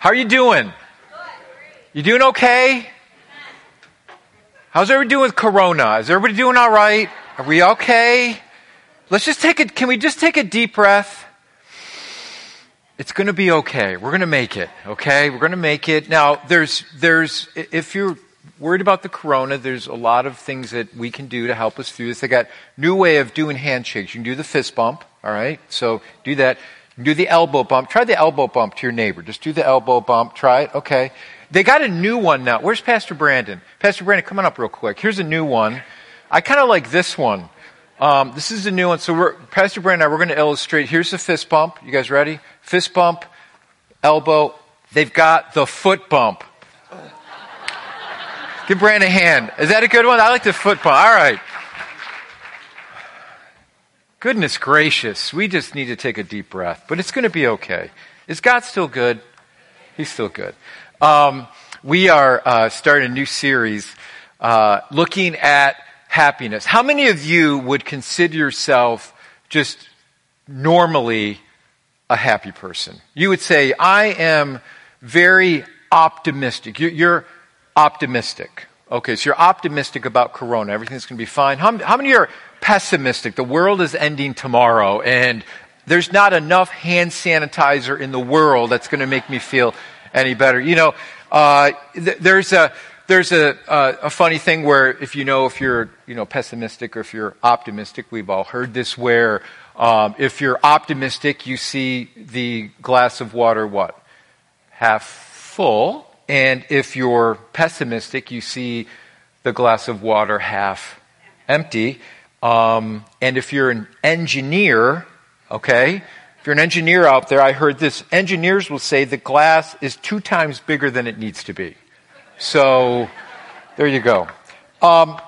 How are you doing? You doing okay? How's everybody doing with Corona? Is everybody doing all right? Are we okay? Let's just take it. Can we just take a deep breath? It's going to be okay. We're going to make it. Okay, we're going to make it. Now, there's, there's, if you're worried about the corona, there's a lot of things that we can do to help us through this. They got new way of doing handshakes. You can do the fist bump. All right, so do that. Do the elbow bump. Try the elbow bump to your neighbor. Just do the elbow bump. Try it. Okay. They got a new one now. Where's Pastor Brandon? Pastor Brandon, come on up real quick. Here's a new one. I kind of like this one. Um, this is a new one. So Pastor Brandon and I, we're going to illustrate. Here's the fist bump. You guys ready? Fist bump, elbow. They've got the foot bump. Give Brandon a hand. Is that a good one? I like the foot bump. All right. Goodness gracious. We just need to take a deep breath, but it's going to be okay. Is God still good? He's still good. Um, we are uh, starting a new series uh, looking at happiness. How many of you would consider yourself just normally a happy person? You would say, I am very optimistic. You're, you're optimistic. Okay, so you're optimistic about Corona. Everything's going to be fine. How many are pessimistic? The world is ending tomorrow, and there's not enough hand sanitizer in the world that's going to make me feel any better. You know, uh, th- there's a there's a, uh, a funny thing where if you know if you're you know pessimistic or if you're optimistic, we've all heard this where um, if you're optimistic, you see the glass of water what half full, and if you're pessimistic, you see the glass of water half empty. Um, and if you're an engineer, okay, if you're an engineer out there, I heard this. Engineers will say the glass is two times bigger than it needs to be. So there you go. Um,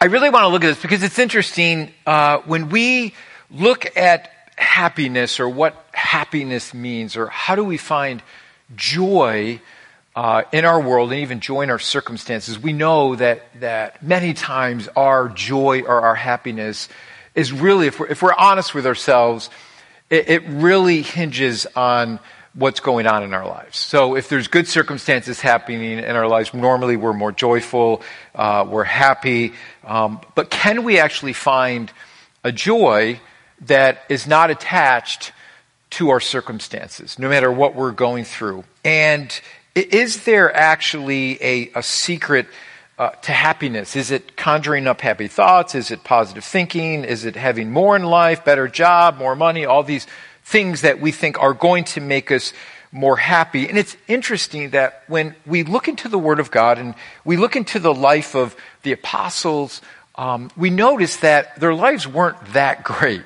I really want to look at this because it's interesting. Uh, when we look at happiness or what happiness means or how do we find joy uh, in our world and even joy in our circumstances, we know that, that many times our joy or our happiness is really, if we're, if we're honest with ourselves, it, it really hinges on what's going on in our lives. So if there's good circumstances happening in our lives, normally we're more joyful, uh, we're happy. Um, but can we actually find a joy that is not attached to our circumstances, no matter what we're going through? And is there actually a, a secret uh, to happiness? Is it conjuring up happy thoughts? Is it positive thinking? Is it having more in life, better job, more money? All these things that we think are going to make us more happy. And it's interesting that when we look into the Word of God and we look into the life of the apostles, um, we notice that their lives weren't that great.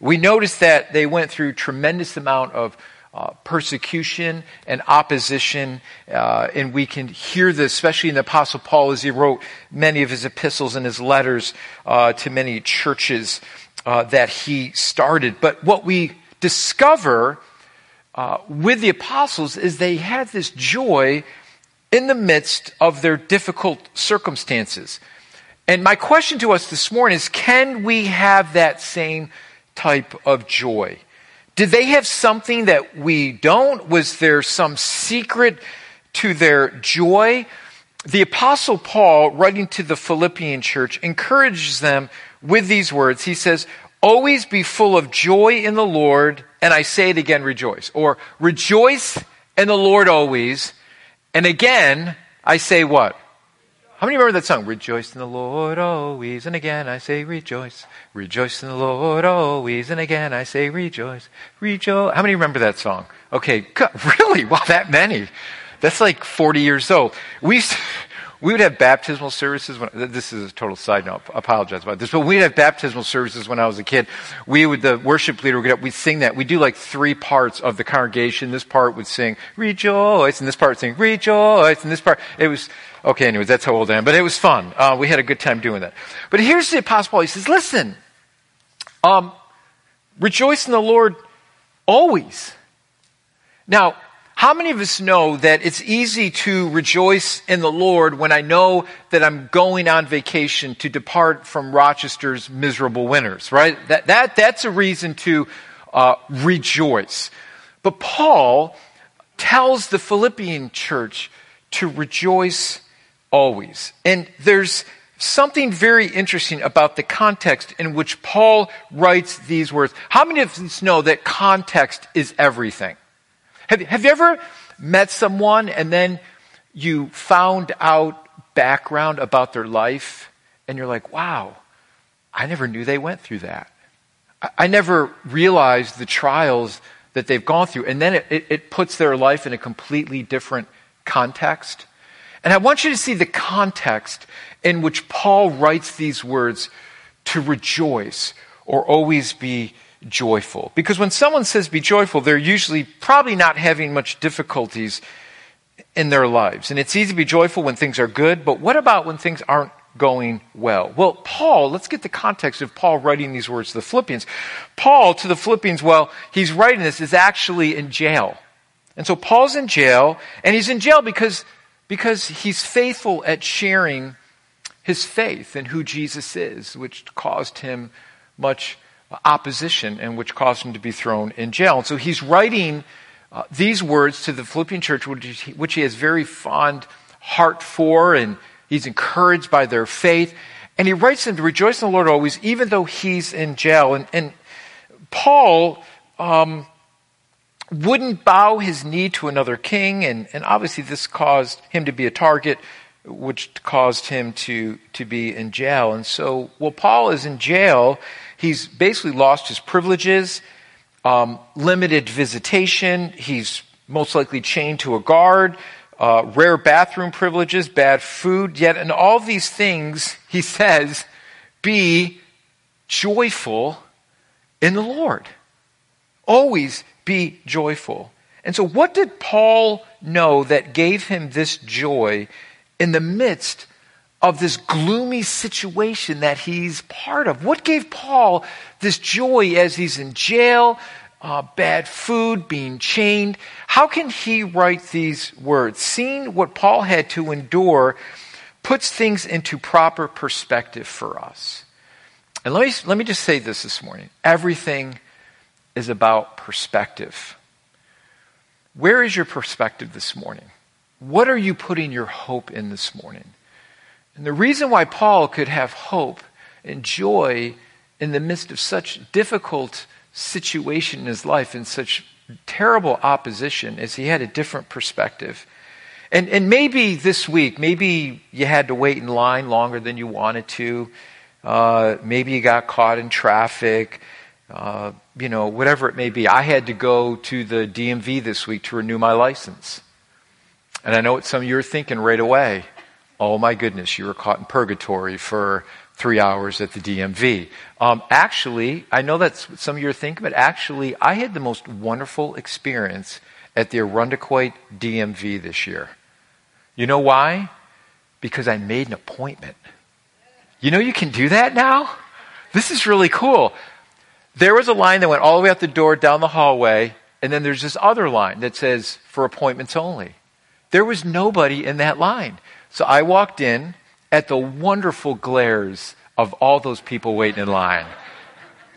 We notice that they went through tremendous amount of uh, persecution and opposition. Uh, and we can hear this, especially in the Apostle Paul as he wrote many of his epistles and his letters uh, to many churches uh, that he started. But what we discover uh, with the apostles is they had this joy in the midst of their difficult circumstances. And my question to us this morning is can we have that same type of joy? Did they have something that we don't? Was there some secret to their joy? The Apostle Paul, writing to the Philippian church, encourages them with these words. He says, Always be full of joy in the Lord, and I say it again, rejoice. Or rejoice in the Lord always. And again, I say what? How many remember that song? Rejoice in the Lord always. And again I say rejoice. Rejoice in the Lord always. And again I say rejoice. Rejoice. How many remember that song? Okay. Really? Wow, that many. That's like 40 years old. We, we would have baptismal services when, this is a total side note. I apologize about this, but we'd have baptismal services when I was a kid. We would, the worship leader would get up, we'd sing that. We'd do like three parts of the congregation. This part would sing rejoice, and this part would sing rejoice, and this part, it was, Okay, anyways, that's how old I am. But it was fun. Uh, we had a good time doing that. But here's the Apostle Paul. He says, listen, um, rejoice in the Lord always. Now, how many of us know that it's easy to rejoice in the Lord when I know that I'm going on vacation to depart from Rochester's miserable winters, right? That, that, that's a reason to uh, rejoice. But Paul tells the Philippian church to rejoice always. And there's something very interesting about the context in which Paul writes these words. How many of us know that context is everything? Have, have you ever met someone and then you found out background about their life and you're like, wow, I never knew they went through that. I, I never realized the trials that they've gone through. And then it, it, it puts their life in a completely different context. And I want you to see the context in which Paul writes these words to rejoice or always be joyful. Because when someone says be joyful, they're usually probably not having much difficulties in their lives. And it's easy to be joyful when things are good, but what about when things aren't going well? Well, Paul, let's get the context of Paul writing these words to the Philippians. Paul to the Philippians, well, he's writing this, is actually in jail. And so Paul's in jail, and he's in jail because because he's faithful at sharing his faith in who Jesus is, which caused him much opposition and which caused him to be thrown in jail. And so he's writing uh, these words to the Philippian church, which he, which he has very fond heart for, and he's encouraged by their faith. And he writes them to rejoice in the Lord always, even though he's in jail. And, and Paul um, wouldn't bow his knee to another king, and, and obviously this caused him to be a target, which caused him to, to be in jail. And so, while Paul is in jail, he's basically lost his privileges, um, limited visitation, he's most likely chained to a guard, uh, rare bathroom privileges, bad food, yet in all these things, he says, be joyful in the Lord. Always be joyful. And so, what did Paul know that gave him this joy in the midst of this gloomy situation that he's part of? What gave Paul this joy as he's in jail, uh, bad food, being chained? How can he write these words? Seeing what Paul had to endure puts things into proper perspective for us. And let me, let me just say this this morning. Everything is about perspective. Where is your perspective this morning? What are you putting your hope in this morning? And the reason why Paul could have hope and joy in the midst of such difficult situation in his life and such terrible opposition is he had a different perspective. And, and maybe this week, maybe you had to wait in line longer than you wanted to. Uh, maybe you got caught in traffic. Uh, you know, whatever it may be. I had to go to the DMV this week to renew my license. And I know what some of you are thinking right away. Oh my goodness, you were caught in purgatory for three hours at the DMV. Um, actually, I know that's what some of you are thinking, but actually, I had the most wonderful experience at the Irondequoit DMV this year. You know why? Because I made an appointment. You know you can do that now? This is really cool. There was a line that went all the way out the door, down the hallway, and then there's this other line that says for appointments only. There was nobody in that line. So I walked in at the wonderful glares of all those people waiting in line.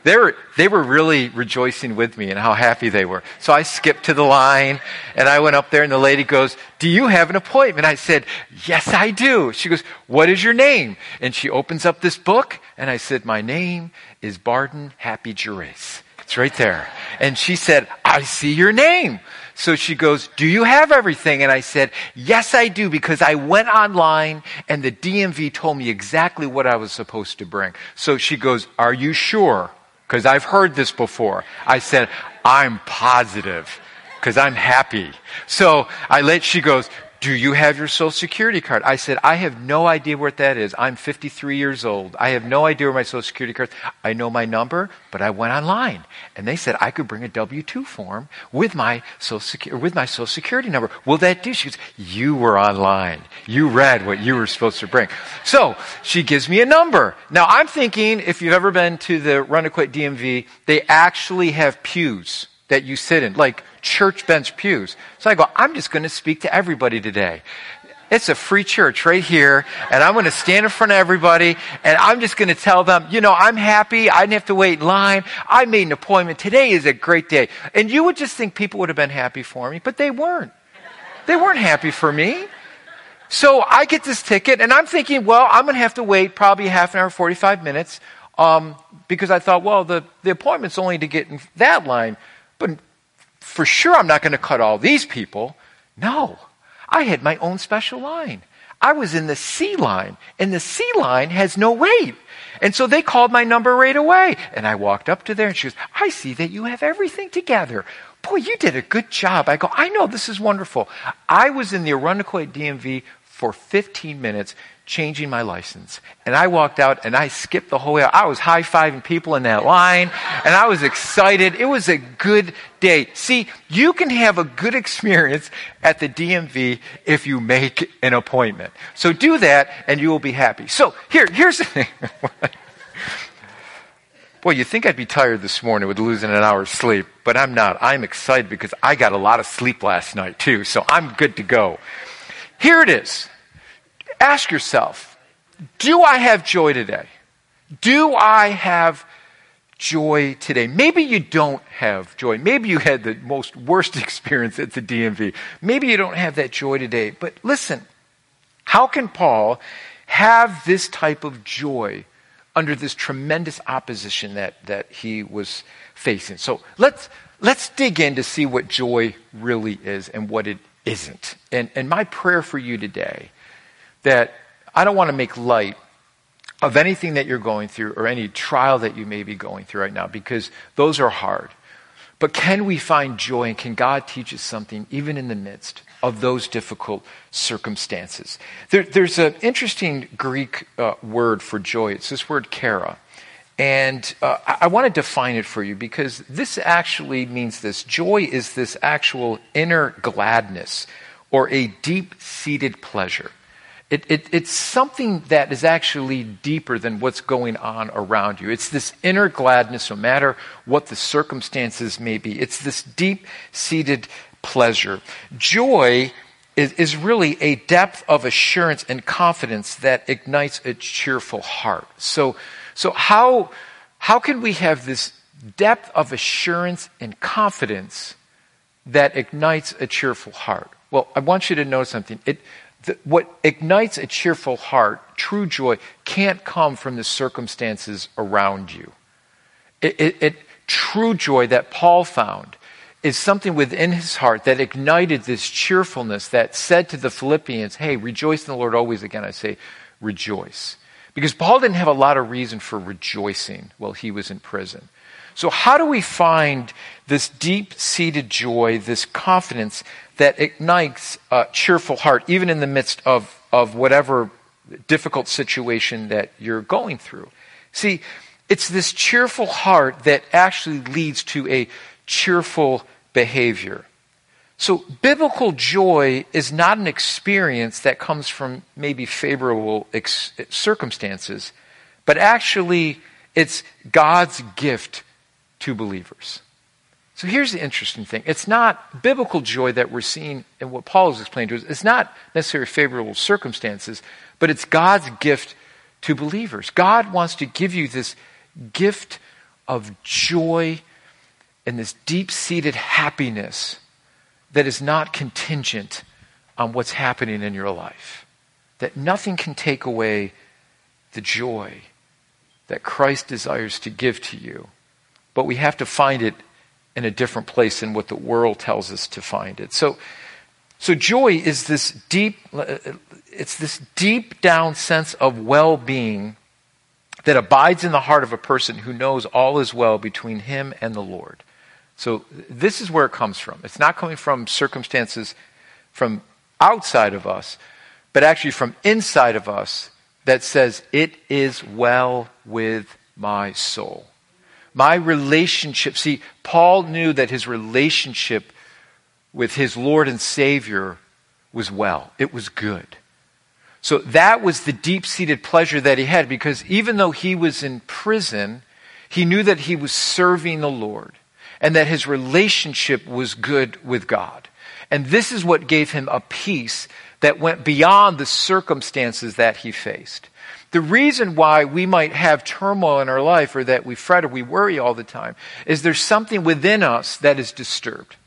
They were, they were really rejoicing with me and how happy they were. So I skipped to the line and I went up there and the lady goes, Do you have an appointment? I said, Yes, I do. She goes, What is your name? And she opens up this book and I said, My name is Barden Happy Gerace. It's right there. And she said, I see your name. So she goes, Do you have everything? And I said, Yes, I do, because I went online and the DMV told me exactly what I was supposed to bring. So she goes, Are you sure? Because I've heard this before. I said, I'm positive because I'm happy. So I let, she goes, do you have your social security card? I said, I have no idea what that is. I'm 53 years old. I have no idea where my social security card is. I know my number, but I went online and they said I could bring a W-2 form with my social security, with my social security number. Will that do? She goes, you were online. You read what you were supposed to bring. So she gives me a number. Now I'm thinking if you've ever been to the Irondequoit DMV, they actually have pews that you sit in, like church bench pews. So I go, I'm just going to speak to everybody today. It's a free church right here, and I'm going to stand in front of everybody, and I'm just going to tell them, you know, I'm happy. I didn't have to wait in line. I made an appointment. Today is a great day. And you would just think people would have been happy for me, but they weren't. They weren't happy for me. So I get this ticket, and I'm thinking, well, I'm going to have to wait probably half an hour, 45 minutes, um, because I thought, well, the, the appointment's only to get in that line, but for sure I'm not going to cut all these people. No. I had my own special line. I was in the C line, and the C line has no wait. And so they called my number right away. And I walked up to there, and she goes, I see that you have everything together. Boy, you did a good job. I go, I know, this is wonderful. I was in the Irondequoit DMV for 15 minutes changing my license. And I walked out and I skipped the whole way. I was high fiving people in that line and I was excited. It was a good day. See, you can have a good experience at the DMV if you make an appointment. So do that and you will be happy. So here, here's the thing. Boy, you think I'd be tired this morning with losing an hour's sleep, but I'm not. I'm excited because I got a lot of sleep last night too, so I'm good to go. Here it is ask yourself do I have joy today? Do I have joy today? Maybe you don't have joy. Maybe you had the most worst experience at the DMV. Maybe you don't have that joy today. But listen, how can Paul have this type of joy under this tremendous opposition that, that he was facing? So let's, let's dig in to see what joy really is and what it isn't. And, and my prayer for you today that I don't want to make light of anything that you're going through or any trial that you may be going through right now because those are hard. But can we find joy and can God teach us something even in the midst of those difficult circumstances? There, there's an interesting Greek uh, word for joy. It's this word chara. And uh, I, I want to define it for you because this actually means this. Joy is this actual inner gladness or a deep seated pleasure. It, it, it's something that is actually deeper than what's going on around you. It's this inner gladness, no matter what the circumstances may be. It's this deep seated pleasure. Joy is, is really a depth of assurance and confidence that ignites a cheerful heart. So, so how, how can we have this depth of assurance and confidence that ignites a cheerful heart? Well, I want you to know something. It, what ignites a cheerful heart, true joy, can't come from the circumstances around you. It, it, it, true joy that Paul found is something within his heart that ignited this cheerfulness that said to the Philippians, Hey, rejoice in the Lord always. Again, I say, rejoice. Because Paul didn't have a lot of reason for rejoicing while he was in prison. So, how do we find this deep seated joy, this confidence that ignites a cheerful heart, even in the midst of, of whatever difficult situation that you're going through? See, it's this cheerful heart that actually leads to a cheerful behavior. So, biblical joy is not an experience that comes from maybe favorable ex- circumstances, but actually it's God's gift to believers. So here's the interesting thing. It's not biblical joy that we're seeing in what Paul is explaining to us. It's not necessarily favorable circumstances, but it's God's gift to believers. God wants to give you this gift of joy and this deep seated happiness that is not contingent on what's happening in your life. That nothing can take away the joy that Christ desires to give to you but we have to find it in a different place than what the world tells us to find it. So, so joy is this deep, it's this deep down sense of well-being that abides in the heart of a person who knows all is well between him and the Lord. So this is where it comes from. It's not coming from circumstances from outside of us, but actually from inside of us that says, It is well with my soul. My relationship, see, Paul knew that his relationship with his Lord and Savior was well, it was good. So that was the deep seated pleasure that he had because even though he was in prison, he knew that he was serving the Lord and that his relationship was good with God. And this is what gave him a peace that went beyond the circumstances that he faced. The reason why we might have turmoil in our life or that we fret or we worry all the time is there's something within us that is disturbed.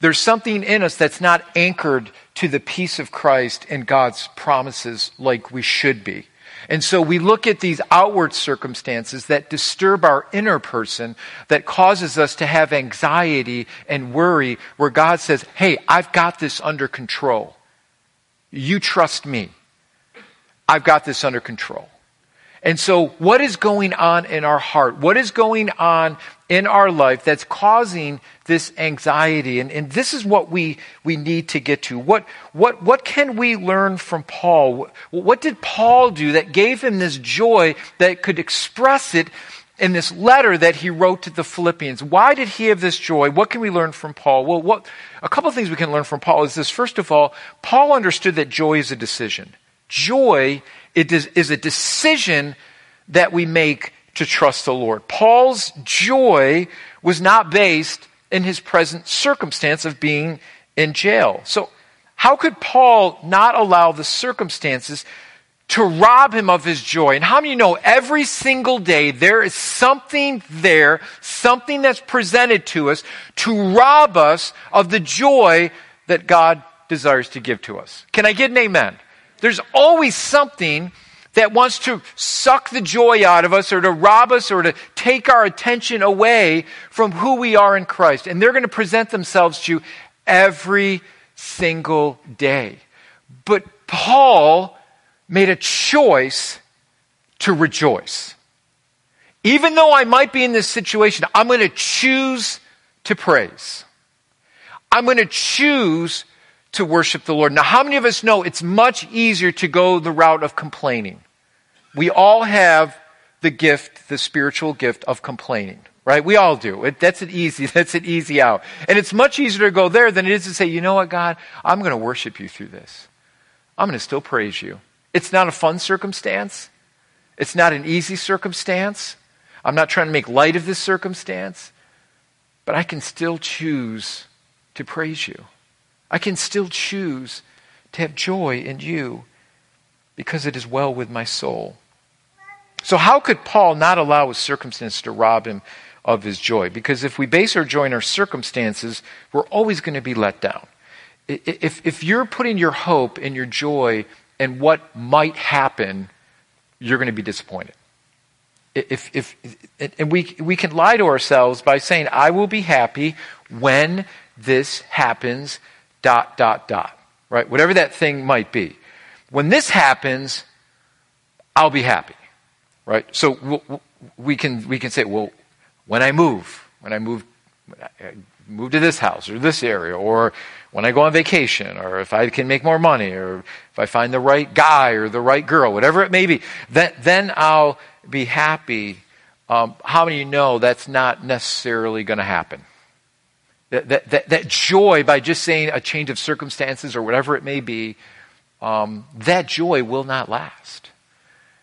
There's something in us that's not anchored to the peace of Christ and God's promises like we should be. And so we look at these outward circumstances that disturb our inner person, that causes us to have anxiety and worry, where God says, Hey, I've got this under control. You trust me. I've got this under control. And so, what is going on in our heart? What is going on in our life that's causing this anxiety? And, and this is what we, we need to get to. What, what, what can we learn from Paul? What did Paul do that gave him this joy that could express it in this letter that he wrote to the Philippians? Why did he have this joy? What can we learn from Paul? Well, what, a couple of things we can learn from Paul is this. First of all, Paul understood that joy is a decision. Joy is a decision that we make to trust the Lord. Paul's joy was not based in his present circumstance of being in jail. So, how could Paul not allow the circumstances to rob him of his joy? And how many know every single day there is something there, something that's presented to us to rob us of the joy that God desires to give to us? Can I get an amen? There's always something that wants to suck the joy out of us or to rob us or to take our attention away from who we are in Christ. And they're going to present themselves to you every single day. But Paul made a choice to rejoice. Even though I might be in this situation, I'm going to choose to praise. I'm going to choose to worship the Lord. Now, how many of us know it's much easier to go the route of complaining? We all have the gift, the spiritual gift of complaining, right? We all do. It, that's an easy, that's an easy out. And it's much easier to go there than it is to say, you know what, God, I'm going to worship you through this. I'm going to still praise you. It's not a fun circumstance. It's not an easy circumstance. I'm not trying to make light of this circumstance, but I can still choose to praise you. I can still choose to have joy in you because it is well with my soul. So, how could Paul not allow his circumstance to rob him of his joy? Because if we base our joy on our circumstances, we're always going to be let down. If, if you're putting your hope and your joy in what might happen, you're going to be disappointed. If, if, and we, we can lie to ourselves by saying, I will be happy when this happens dot, dot, dot, right? Whatever that thing might be. When this happens, I'll be happy, right? So we can, we can say, well, when I move, when I move, I move to this house or this area, or when I go on vacation, or if I can make more money, or if I find the right guy or the right girl, whatever it may be, then, then I'll be happy. Um, how many of you know that's not necessarily going to happen? That, that, that, that, joy by just saying a change of circumstances or whatever it may be, um, that joy will not last.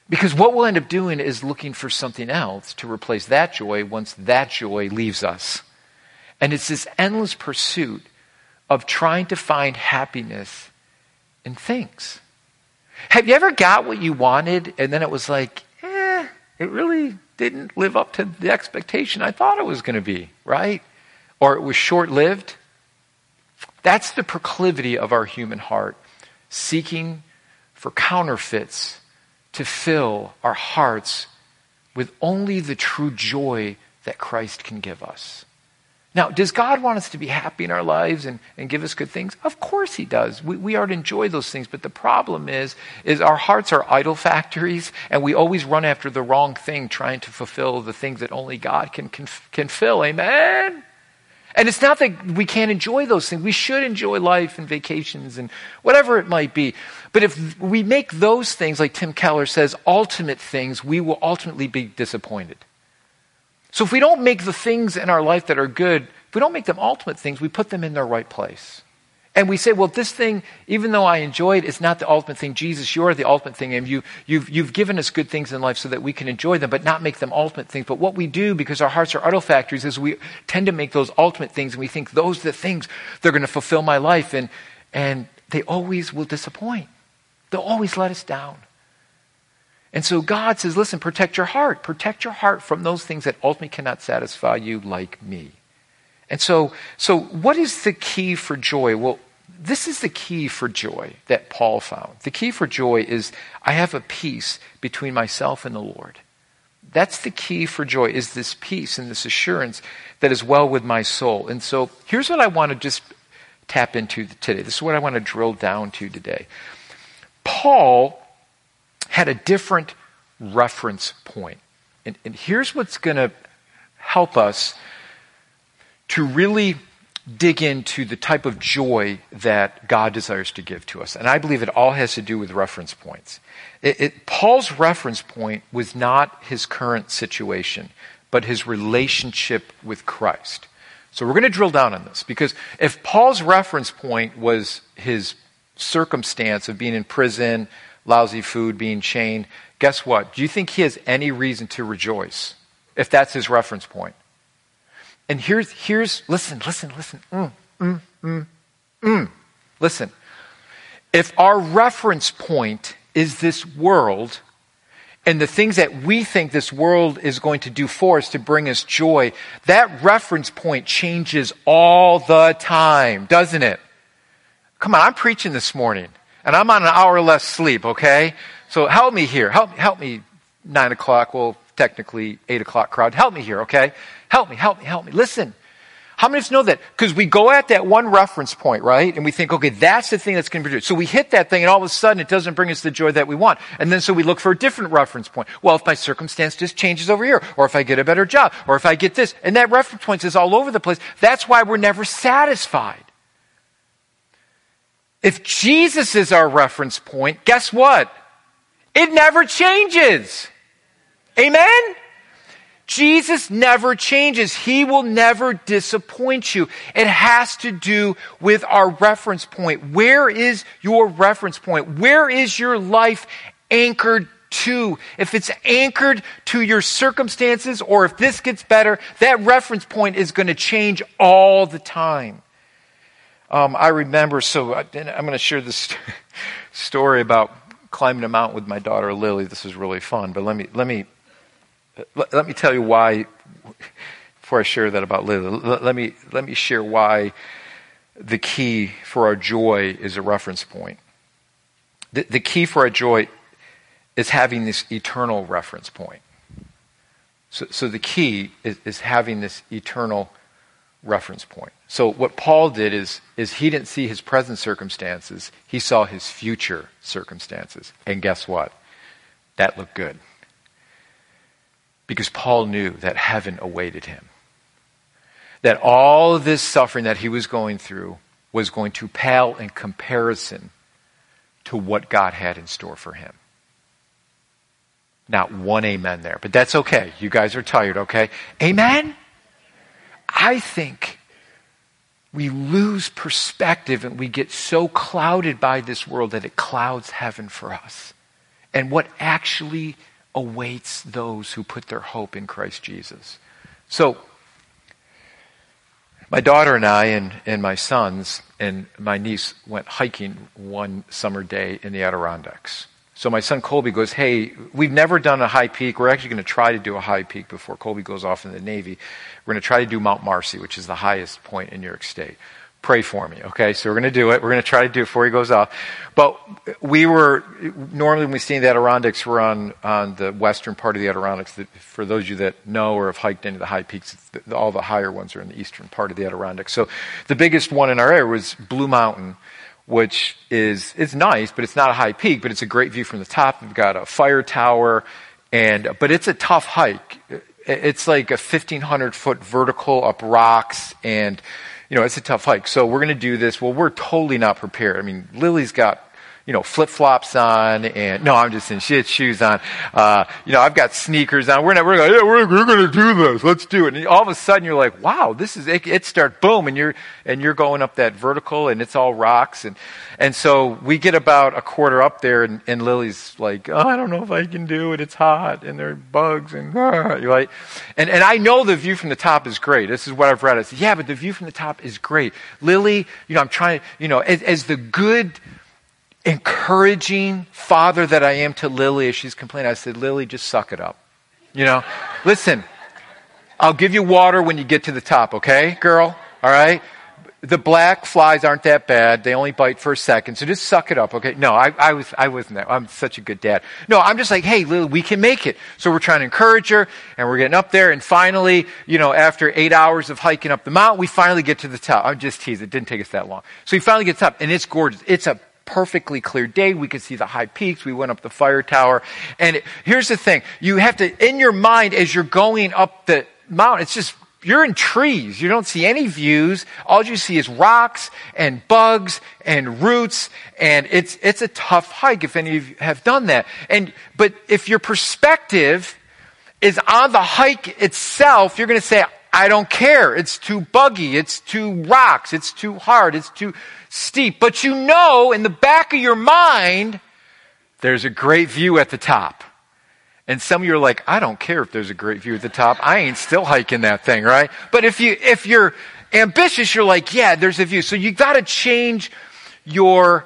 Because what we'll end up doing is looking for something else to replace that joy once that joy leaves us. And it's this endless pursuit of trying to find happiness in things. Have you ever got what you wanted and then it was like, eh, it really didn't live up to the expectation I thought it was going to be, right? Or it was short lived. That's the proclivity of our human heart, seeking for counterfeits to fill our hearts with only the true joy that Christ can give us. Now, does God want us to be happy in our lives and, and give us good things? Of course he does. We, we are to enjoy those things, but the problem is, is our hearts are idol factories and we always run after the wrong thing trying to fulfill the things that only God can, can, can fill. Amen? And it's not that we can't enjoy those things. We should enjoy life and vacations and whatever it might be. But if we make those things, like Tim Keller says, ultimate things, we will ultimately be disappointed. So if we don't make the things in our life that are good, if we don't make them ultimate things, we put them in their right place. And we say, well, this thing, even though I enjoy it, it's not the ultimate thing. Jesus, you're the ultimate thing. And you, you've, you've given us good things in life so that we can enjoy them, but not make them ultimate things. But what we do, because our hearts are idol factories, is we tend to make those ultimate things and we think those are the things that are going to fulfill my life. And, and they always will disappoint. They'll always let us down. And so God says, listen, protect your heart. Protect your heart from those things that ultimately cannot satisfy you like me. And so, so what is the key for joy? Well, this is the key for joy that Paul found. The key for joy is I have a peace between myself and the Lord. That's the key for joy is this peace and this assurance that is well with my soul. And so here's what I want to just tap into today. This is what I want to drill down to today. Paul had a different reference point. And, and here's what's going to help us to really dig into the type of joy that God desires to give to us. And I believe it all has to do with reference points. It, it, Paul's reference point was not his current situation, but his relationship with Christ. So we're going to drill down on this because if Paul's reference point was his circumstance of being in prison, lousy food, being chained, guess what? Do you think he has any reason to rejoice if that's his reference point? And here's, here's listen, listen, listen. Mm, mm, mm, mm. Listen. If our reference point is this world and the things that we think this world is going to do for us to bring us joy, that reference point changes all the time, doesn't it? Come on, I'm preaching this morning and I'm on an hour less sleep, okay? So help me here. Help, help me, nine o'clock. Well, technically eight o'clock crowd. Help me here, okay? Help me, help me, help me. Listen. How many of us know that? Because we go at that one reference point, right? And we think, okay, that's the thing that's going to produce. So we hit that thing and all of a sudden it doesn't bring us the joy that we want. And then so we look for a different reference point. Well, if my circumstance just changes over here, or if I get a better job, or if I get this, and that reference point is all over the place, that's why we're never satisfied. If Jesus is our reference point, guess what? It never changes. Amen? Jesus never changes. He will never disappoint you. It has to do with our reference point. Where is your reference point? Where is your life anchored to? If it's anchored to your circumstances or if this gets better, that reference point is going to change all the time. Um, I remember, so I, am going to share this story about climbing a mountain with my daughter Lily. This is really fun, but let me, let me let, let me tell you why, before I share that about Lily, let, let, me, let me share why the key for our joy is a reference point. The, the key for our joy is having this eternal reference point. So, so the key is, is having this eternal reference point. So what Paul did is, is he didn't see his present circumstances, he saw his future circumstances. And guess what? That looked good because Paul knew that heaven awaited him. That all this suffering that he was going through was going to pale in comparison to what God had in store for him. Not one amen there, but that's okay. You guys are tired, okay? Amen? I think we lose perspective and we get so clouded by this world that it clouds heaven for us. And what actually awaits those who put their hope in Christ Jesus. So, my daughter and I and, and my sons and my niece went hiking one summer day in the Adirondacks. So my son Colby goes, Hey, we've never done a high peak. We're actually going to try to do a high peak before Colby goes off in the Navy. We're going to try to do Mount Marcy, which is the highest point in New York State pray for me. Okay, so we're going to do it. We're going to try to do it before he goes off. But we were normally when we stay in the Adirondacks, we're on on the western part of the Adirondacks. For those of you that know or have hiked any of the high peaks, all the higher ones are in the eastern part of the Adirondacks. So the biggest one in our area was Blue Mountain, which is it's nice, but it's not a high peak, but it's a great view from the top. We've got a fire tower, and but it's a tough hike. It's like a 1,500 foot vertical up rocks and you know, it's a tough hike. So we're going to do this. Well, we're totally not prepared. I mean, Lily's got, you know, flip flops on, and no, I'm just she had shoes on. Uh, you know, I've got sneakers on. We're not. We're like, yeah, we're, we're going to do this. Let's do it. And all of a sudden, you're like, wow, this is it. it start boom, and you're and you're going up that vertical, and it's all rocks, and and so we get about a quarter up there, and, and Lily's like, oh, I don't know if I can do it. It's hot, and there are bugs, and ah. you're like, and and I know the view from the top is great. This is what I've read. I said, yeah, but the view from the top is great. Lily, you know, I'm trying, you know, as, as the good encouraging father that I am to Lily as she's complaining, I said, Lily, just suck it up. You know, listen, I'll give you water when you get to the top, okay, girl? All right? The black flies aren't that bad. They only bite for a second. So just suck it up, okay? No, I, I was, I wasn't that. I'm such a good dad. No, I'm just like, hey, Lily, we can make it. So we're trying to encourage her and we're getting up there. And finally, you know, after eight hours of hiking up the mountain, we finally get to the top. I'm just teasing. It didn't take us that long. So we finally get up and it's gorgeous. It's a perfectly clear day. We could see the high peaks. We went up the fire tower. And it, here's the thing. You have to, in your mind, as you're going up the mountain, it's just, you're in trees. You don't see any views. All you see is rocks and bugs and roots. And it's, it's a tough hike if any of you have done that. And, but if your perspective is on the hike itself, you're going to say, I don't care. It's too buggy. It's too rocks. It's too hard. It's too steep. But you know in the back of your mind, there's a great view at the top. And some of you are like, I don't care if there's a great view at the top. I ain't still hiking that thing, right? But if you, if you're ambitious, you're like, yeah, there's a view. So you gotta change your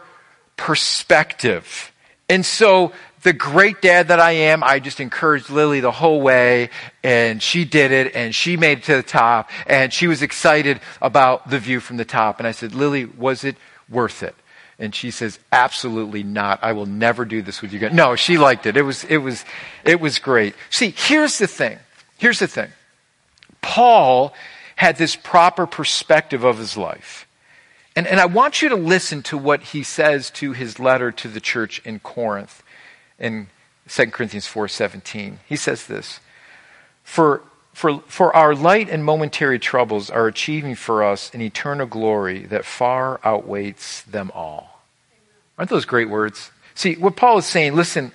perspective. And so the great dad that I am, I just encouraged Lily the whole way, and she did it, and she made it to the top, and she was excited about the view from the top. And I said, Lily, was it worth it? And she says, absolutely not. I will never do this with you again. No, she liked it. It was, it was, it was great. See, here's the thing. Here's the thing. Paul had this proper perspective of his life. And, and I want you to listen to what he says to his letter to the church in Corinth in 2 Corinthians 4:17. He says this, "For for, for our light and momentary troubles are achieving for us an eternal glory that far outweighs them all. Aren't those great words? See, what Paul is saying, listen,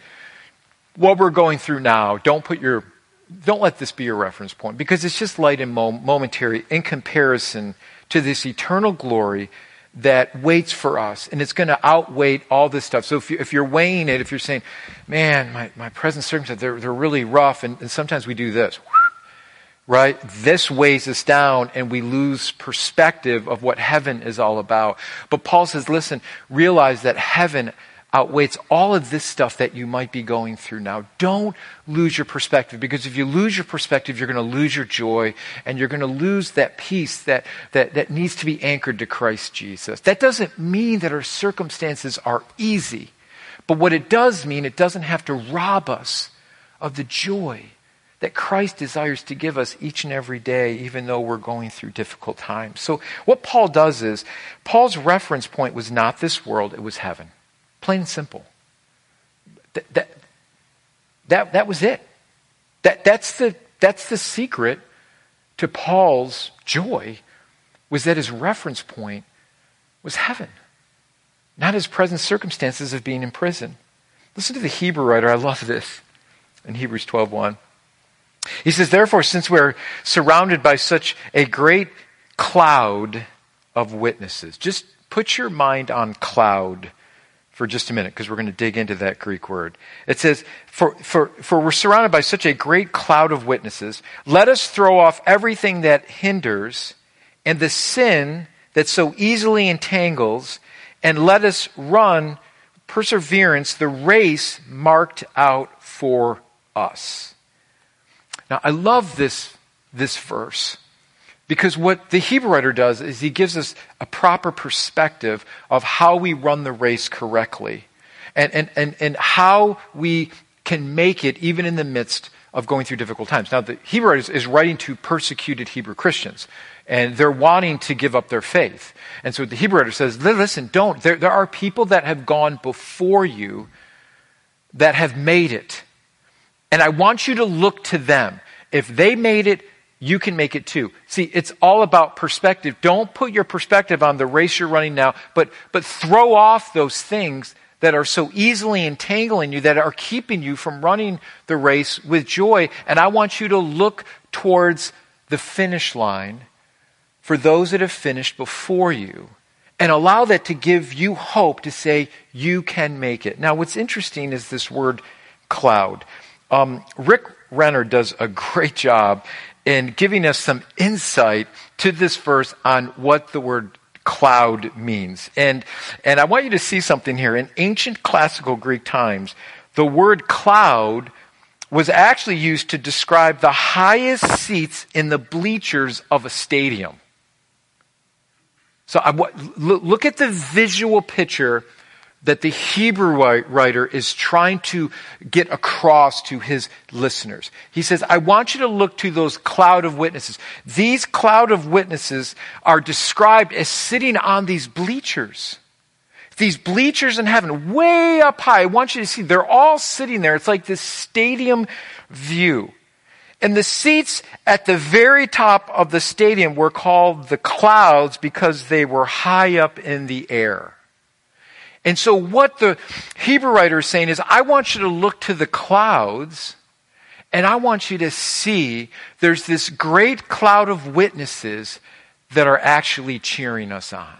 what we're going through now, don't put your, don't let this be your reference point because it's just light and momentary in comparison to this eternal glory that waits for us and it's going to outweigh all this stuff. So if, you, you're weighing it, if you're saying, man, my, my present circumstances, they're, they're really rough, and, and sometimes we do this, right? This weighs us down and we lose perspective of what heaven is all about. But Paul says, listen, realize that heaven outweighs all of this stuff that you might be going through now. Don't lose your perspective because if you lose your perspective, you're going to lose your joy and you're going to lose that peace that, that, that needs to be anchored to Christ Jesus. That doesn't mean that our circumstances are easy, but what it does mean, it doesn't have to rob us of the joy that Christ desires to give us each and every day, even though we're going through difficult times. So, what Paul does is, Paul's reference point was not this world, it was heaven. Plain simple. That, that, that, that was it. That, that's, the, that's the secret to Paul's joy, was that his reference point was heaven, not his present circumstances of being in prison. Listen to the Hebrew writer. I love this in Hebrews 12:1. He says, Therefore, since we're surrounded by such a great cloud of witnesses, just put your mind on cloud for just a minute because we're going to dig into that Greek word. It says, for, for, for we're surrounded by such a great cloud of witnesses. Let us throw off everything that hinders and the sin that so easily entangles, and let us run perseverance the race marked out for us. Now, I love this, this verse because what the Hebrew writer does is he gives us a proper perspective of how we run the race correctly and, and, and, and how we can make it even in the midst of going through difficult times. Now, the Hebrew writer is, writing to persecuted Hebrew Christians, and they're wanting to give up their faith. And so the Hebrew writer says, listen, don't. There, there are people that have gone before you that have made it. And I want you to look to them. If they made it, you can make it too. See, it's all about perspective. Don't put your perspective on the race you're running now, but, but throw off those things that are so easily entangling you, that are keeping you from running the race with joy. And I want you to look towards the finish line for those that have finished before you and allow that to give you hope to say you can make it. Now, what's interesting is this word cloud. Um, Rick Renner does a great job in giving us some insight to this verse on what the word cloud means. And, and I want you to see something here. In ancient classical Greek times, the word cloud was actually used to describe the highest seats in the bleachers of a stadium. So I, look at the visual picture that the Hebrew writer is trying to get across to his listeners. He says, I want you to look to those cloud of witnesses. These cloud of witnesses are described as sitting on these bleachers. These bleachers in heaven, way up high. I want you to see, they're all sitting there. It's like this stadium view. And the seats at the very top of the stadium were called the clouds because they were high up in the air. And so what the Hebrew writer is saying is, I want you to look to the clouds and I want you to see there's this great cloud of witnesses that are actually cheering us on.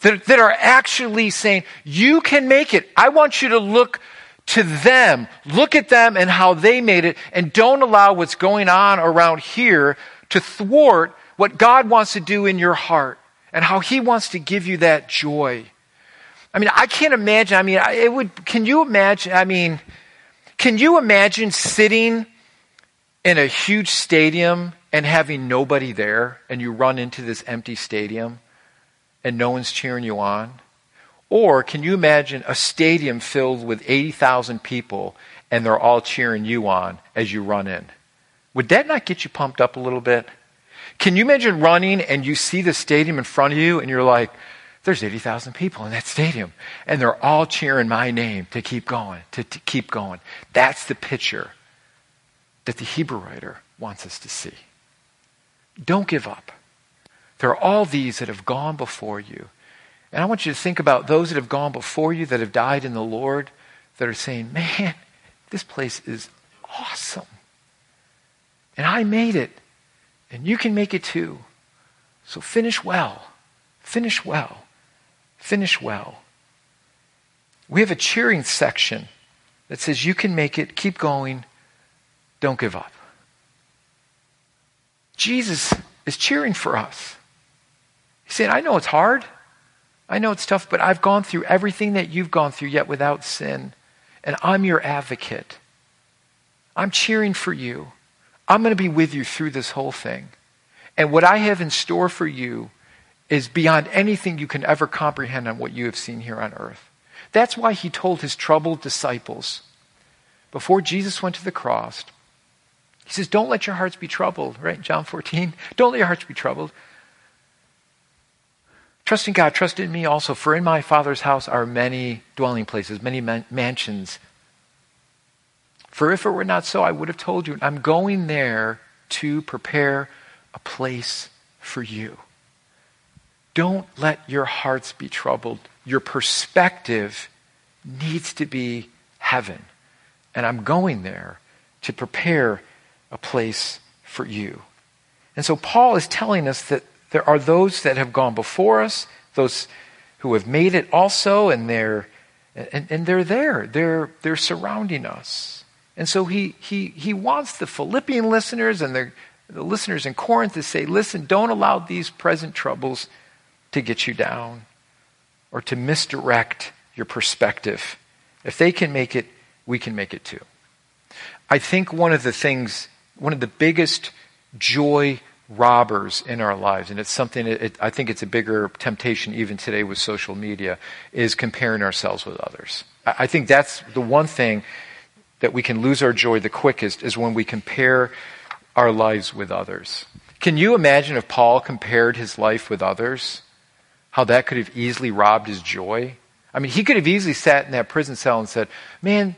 That, that are actually saying, you can make it. I want you to look to them. Look at them and how they made it and don't allow what's going on around here to thwart what God wants to do in your heart and how He wants to give you that joy. I mean, I can't imagine. I mean, it would, can you imagine? I mean, can you imagine sitting in a huge stadium and having nobody there and you run into this empty stadium and no one's cheering you on? Or can you imagine a stadium filled with 80,000 people and they're all cheering you on as you run in? Would that not get you pumped up a little bit? Can you imagine running and you see the stadium in front of you and you're like, there's 80,000 people in that stadium and they're all cheering my name to keep going, to, to keep going. That's the picture that the Hebrew writer wants us to see. Don't give up. There are all these that have gone before you. And I want you to think about those that have gone before you, that have died in the Lord, that are saying, man, this place is awesome. And I made it. And you can make it too. So finish well. Finish well. Finish well. We have a cheering section that says you can make it, keep going, don't give up. Jesus is cheering for us. He's saying, I know it's hard. I know it's tough, but I've gone through everything that you've gone through yet without sin. And I'm your advocate. I'm cheering for you. I'm going to be with you through this whole thing. And what I have in store for you is beyond anything you can ever comprehend on what you have seen here on earth. That's why he told his troubled disciples before Jesus went to the cross, he says, Don't let your hearts be troubled, right? John 14. Don't let your hearts be troubled. Trust in God, trust in me also, for in my Father's house are many dwelling places, many man- mansions. For if it were not so, I would have told you, I'm going there to prepare a place for you. Don't let your hearts be troubled. Your perspective needs to be heaven. And I'm going there to prepare a place for you. And so Paul is telling us that there are those that have gone before us, those who have made it also, and they're, and, and they're there. They're, they're surrounding us. And so he, he, he wants the Philippian listeners and the, the listeners in Corinth to say, listen, don't allow these present troubles to get you down or to misdirect your perspective. If they can make it, we can make it too. I think one of the things, one of the biggest joy robbers in our lives, and it's something it, I think it's a bigger temptation even today with social media, is comparing ourselves with others. I think that's the one thing that we can lose our joy the quickest is when we compare our lives with others. Can you imagine if Paul compared his life with others? How that could have easily robbed his joy? I mean, he could have easily sat in that prison cell and said, Man,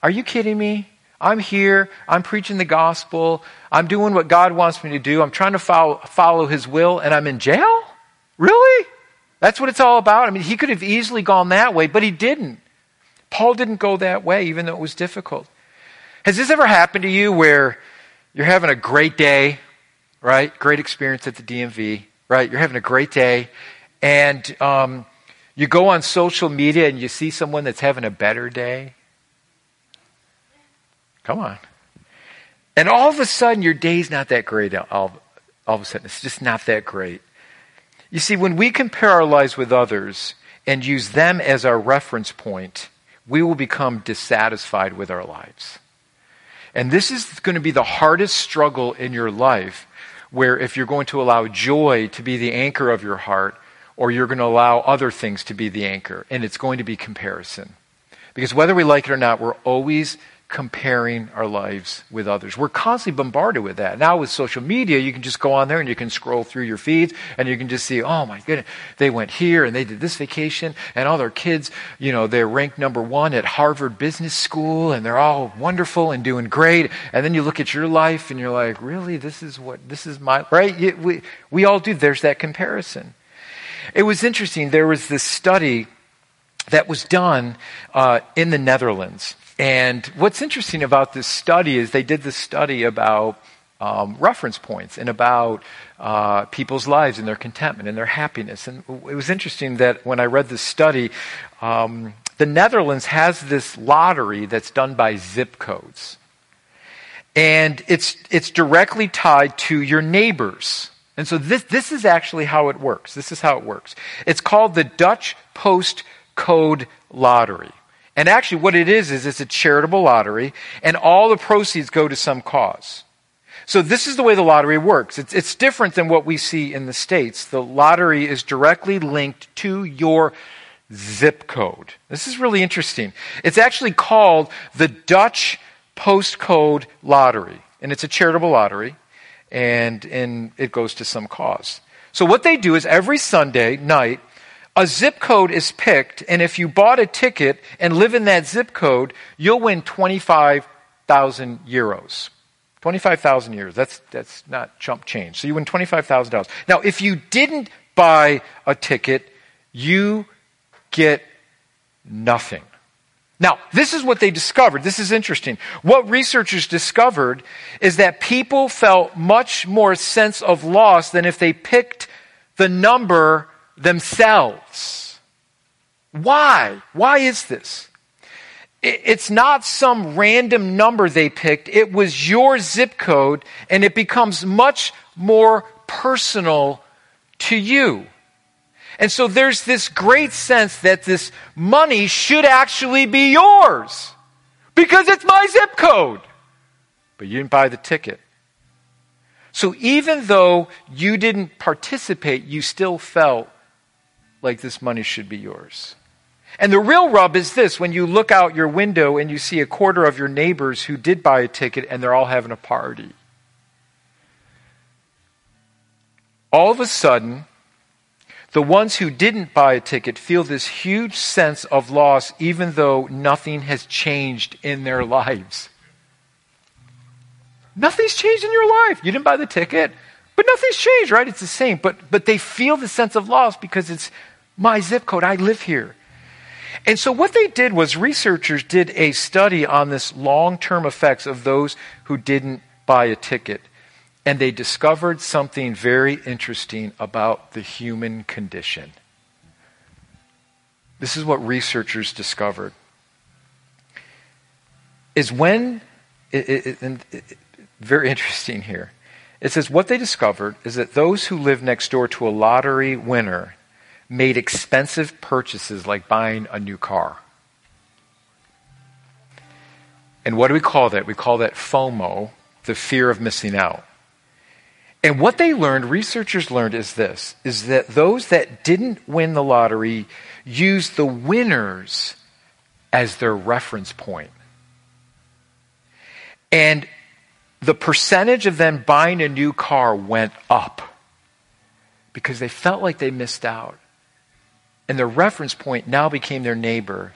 are you kidding me? I'm here. I'm preaching the gospel. I'm doing what God wants me to do. I'm trying to follow, follow his will, and I'm in jail? Really? That's what it's all about. I mean, he could have easily gone that way, but he didn't. Paul didn't go that way, even though it was difficult. Has this ever happened to you where you're having a great day, right? Great experience at the DMV, right? You're having a great day, and um, you go on social media and you see someone that's having a better day. Come on. And all of a sudden, your day's not that great. All, all of a sudden, it's just not that great. You see, when we compare our lives with others and use them as our reference point, we will become dissatisfied with our lives. And this is going to be the hardest struggle in your life, where if you're going to allow joy to be the anchor of your heart, or you're going to allow other things to be the anchor, and it's going to be comparison. Because whether we like it or not, we're always comparing our lives with others. We're constantly bombarded with that. Now with social media, you can just go on there and you can scroll through your feeds and you can just see, oh my goodness, they went here and they did this vacation and all their kids, you know, they're ranked number one at Harvard Business School and they're all wonderful and doing great. And then you look at your life and you're like, really, this is what, this is my, right? We, we all do. There's that comparison. It was interesting. There was this study that was done uh, in the Netherlands and what's interesting about this study is they did this study about um, reference points and about uh, people's lives and their contentment and their happiness. And it was interesting that when I read this study, um, the Netherlands has this lottery that's done by zip codes. And it's, it's directly tied to your neighbors. And so this, this is actually how it works. This is how it works. It's called the Dutch Post Code Lottery. And actually, what it is, is it's a charitable lottery, and all the proceeds go to some cause. So this is the way the lottery works. It's, it's different than what we see in the States. The lottery is directly linked to your zip code. This is really interesting. It's actually called the Dutch Postcode Lottery, and it's a charitable lottery, and, and it goes to some cause. So what they do is every Sunday night, a zip code is picked, and if you bought a ticket and live in that zip code, you'll win 25,000 euros. 25,000 euros. That's, that's not chump change. So you win $25,000. Now, if you didn't buy a ticket, you get nothing. Now, this is what they discovered. This is interesting. What researchers discovered is that people felt much more sense of loss than if they picked the number themselves. Why? Why is this? It's not some random number they picked. It was your zip code, and it becomes much more personal to you. And so there's this great sense that this money should actually be yours because it's my zip code. But you didn't buy the ticket. So even though you didn't participate, you still felt like this money should be yours. And the real rub is this when you look out your window and you see a quarter of your neighbors who did buy a ticket and they're all having a party. All of a sudden, the ones who didn't buy a ticket feel this huge sense of loss even though nothing has changed in their lives. Nothing's changed in your life. You didn't buy the ticket, but nothing's changed, right? It's the same. But, but they feel the sense of loss because it's my zip code. I live here. And so what they did was researchers did a study on this long-term effects of those who didn't buy a ticket. And they discovered something very interesting about the human condition. This is what researchers discovered. Is when, it, it, it, very interesting here. It says what they discovered is that those who live next door to a lottery winner made expensive purchases like buying a new car. And what do we call that? We call that FOMO, the fear of missing out. And what they learned, researchers learned, is this is that those that didn't win the lottery used the winners as their reference point. And the percentage of them buying a new car went up because they felt like they missed out. And their reference point now became their neighbor.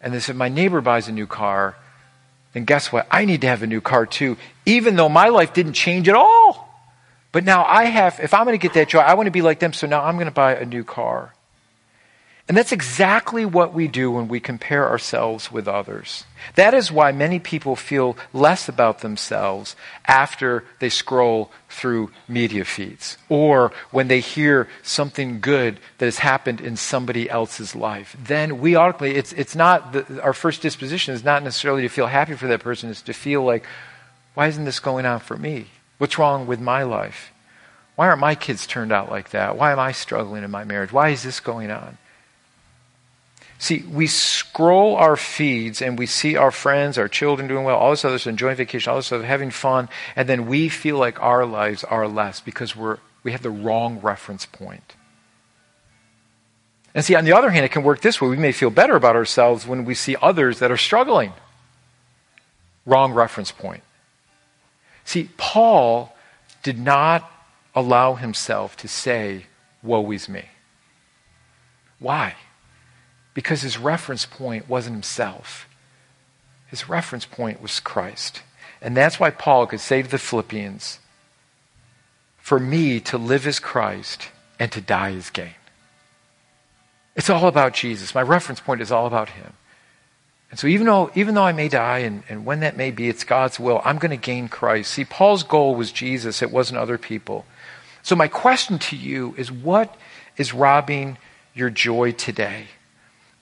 And they said, My neighbor buys a new car. Then guess what? I need to have a new car too, even though my life didn't change at all. But now I have, if I'm going to get that joy, I want to be like them, so now I'm going to buy a new car. And that's exactly what we do when we compare ourselves with others. That is why many people feel less about themselves after they scroll through media feeds or when they hear something good that has happened in somebody else's life. Then we automatically, it's, it's not, the, our first disposition is not necessarily to feel happy for that person, it's to feel like, why isn't this going on for me? What's wrong with my life? Why aren't my kids turned out like that? Why am I struggling in my marriage? Why is this going on? See, we scroll our feeds and we see our friends, our children doing well, all this other stuff, enjoying vacation, all this stuff, having fun, and then we feel like our lives are less because we're, we have the wrong reference point. And see, on the other hand, it can work this way. We may feel better about ourselves when we see others that are struggling. Wrong reference point. See, Paul did not allow himself to say, Woe is me. Why? Because his reference point wasn't himself. His reference point was Christ. And that's why Paul could say to the Philippians, For me to live is Christ and to die is gain. It's all about Jesus. My reference point is all about him. And so even though, even though I may die, and, and when that may be, it's God's will, I'm going to gain Christ. See, Paul's goal was Jesus, it wasn't other people. So my question to you is what is robbing your joy today?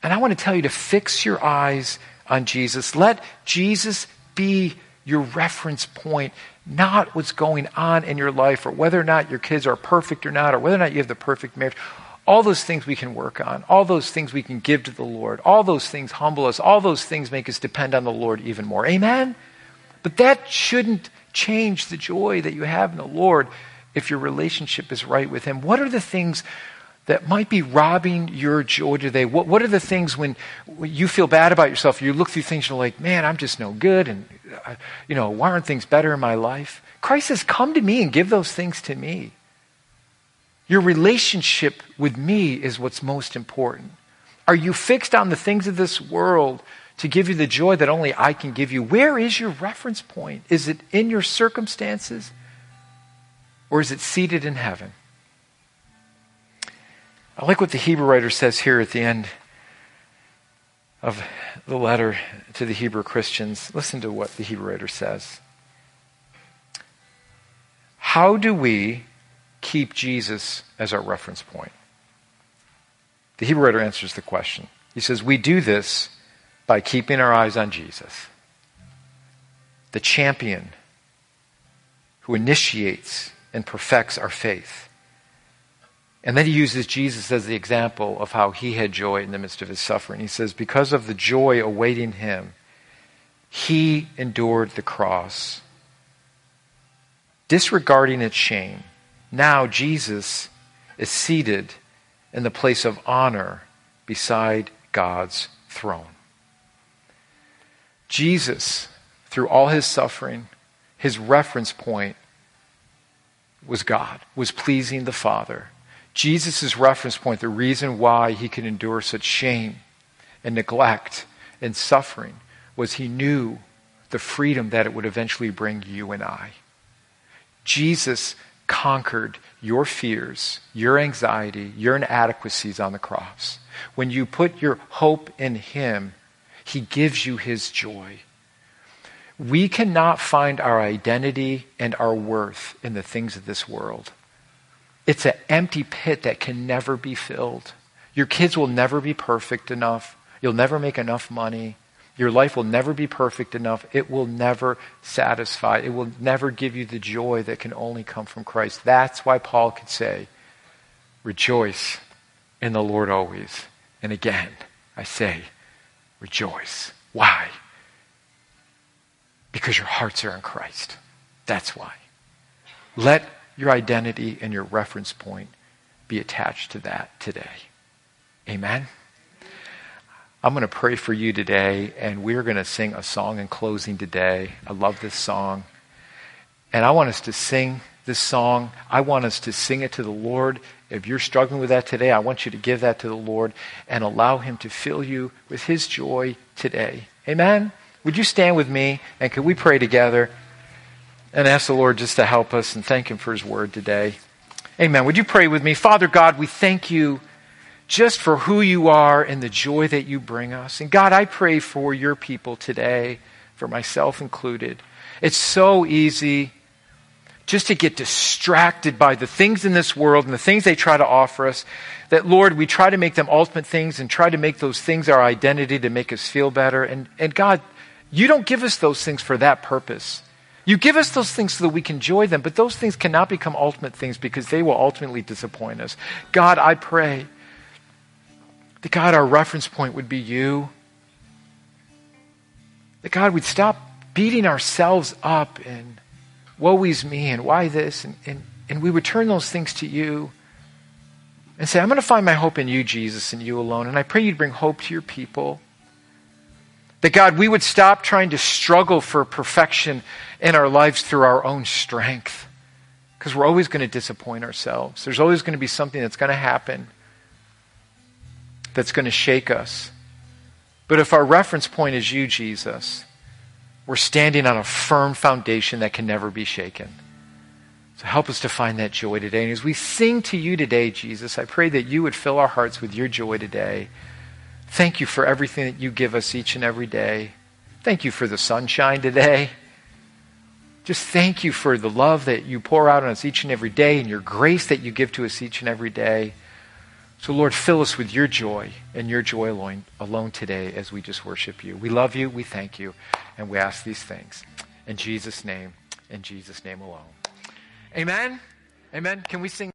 And I want to tell you to fix your eyes on Jesus. Let Jesus be your reference point, not what's going on in your life or whether or not your kids are perfect or not, or whether or not you have the perfect marriage. All those things we can work on. All those things we can give to the Lord. All those things humble us. All those things make us depend on the Lord even more. Amen? But that shouldn't change the joy that you have in the Lord if your relationship is right with Him. What are the things that might be robbing your joy today? What, what are the things when, you feel bad about yourself? You look through things and you're like, man, I'm just no good. And, uh, you know, why aren't things better in my life? Christ says, come to me and give those things to me. Your relationship with me is what's most important. Are you fixed on the things of this world to give you the joy that only I can give you? Where is your reference point? Is it in your circumstances? Or is it seated in heaven? I like what the Hebrew writer says here at the end of the letter to the Hebrew Christians. Listen to what the Hebrew writer says. How do we keep Jesus as our reference point? The Hebrew writer answers the question. He says, We do this by keeping our eyes on Jesus, the champion who initiates and perfects our faith. And then he uses Jesus as the example of how he had joy in the midst of his suffering. He says, Because of the joy awaiting him, he endured the cross, disregarding its shame. Now Jesus is seated in the place of honor beside God's throne. Jesus, through all his suffering, his reference point was God, was pleasing the Father. Jesus' reference point, the reason why he could endure such shame and neglect and suffering, was he knew the freedom that it would eventually bring you and I. Jesus conquered your fears, your anxiety, your inadequacies on the cross. When you put your hope in him, he gives you his joy. We cannot find our identity and our worth in the things of this world. It's an empty pit that can never be filled. Your kids will never be perfect enough. You'll never make enough money. Your life will never be perfect enough. It will never satisfy. It will never give you the joy that can only come from Christ. That's why Paul could say, Rejoice in the Lord always. And again, I say, Rejoice. Why? Because your hearts are in Christ. That's why. Let your identity and your reference point be attached to that today. Amen. I'm going to pray for you today, and we're going to sing a song in closing today. I love this song. And I want us to sing this song. I want us to sing it to the Lord. If you're struggling with that today, I want you to give that to the Lord and allow Him to fill you with His joy today. Amen? Would you stand with me and could we pray together? And ask the Lord just to help us and thank Him for His word today. Amen. Would you pray with me? Father God, we thank you just for who you are and the joy that you bring us. And God, I pray for your people today, for myself included. It's so easy just to get distracted by the things in this world and the things they try to offer us. That, Lord, we try to make them ultimate things and try to make those things our identity to make us feel better. And, and God, you don't give us those things for that purpose. You give us those things so that we can enjoy them, but those things cannot become ultimate things because they will ultimately disappoint us. God, I pray that God, our reference point would be you. That God, we'd stop beating ourselves up and woe is me and why this, and, and, and we would turn those things to you and say, I'm going to find my hope in you, Jesus, and you alone. And I pray you'd bring hope to your people. That God, we would stop trying to struggle for perfection in our lives through our own strength. Because we're always going to disappoint ourselves. There's always going to be something that's going to happen that's going to shake us. But if our reference point is you, Jesus, we're standing on a firm foundation that can never be shaken. So help us to find that joy today. And as we sing to you today, Jesus, I pray that you would fill our hearts with your joy today. Thank you for everything that you give us each and every day. Thank you for the sunshine today. Just thank you for the love that you pour out on us each and every day and your grace that you give to us each and every day. So, Lord, fill us with your joy and your joy alone, today as we just worship you. We love you, we thank you, and we ask these things. In Jesus' name, in Jesus' name alone. Amen. Amen. Can we sing?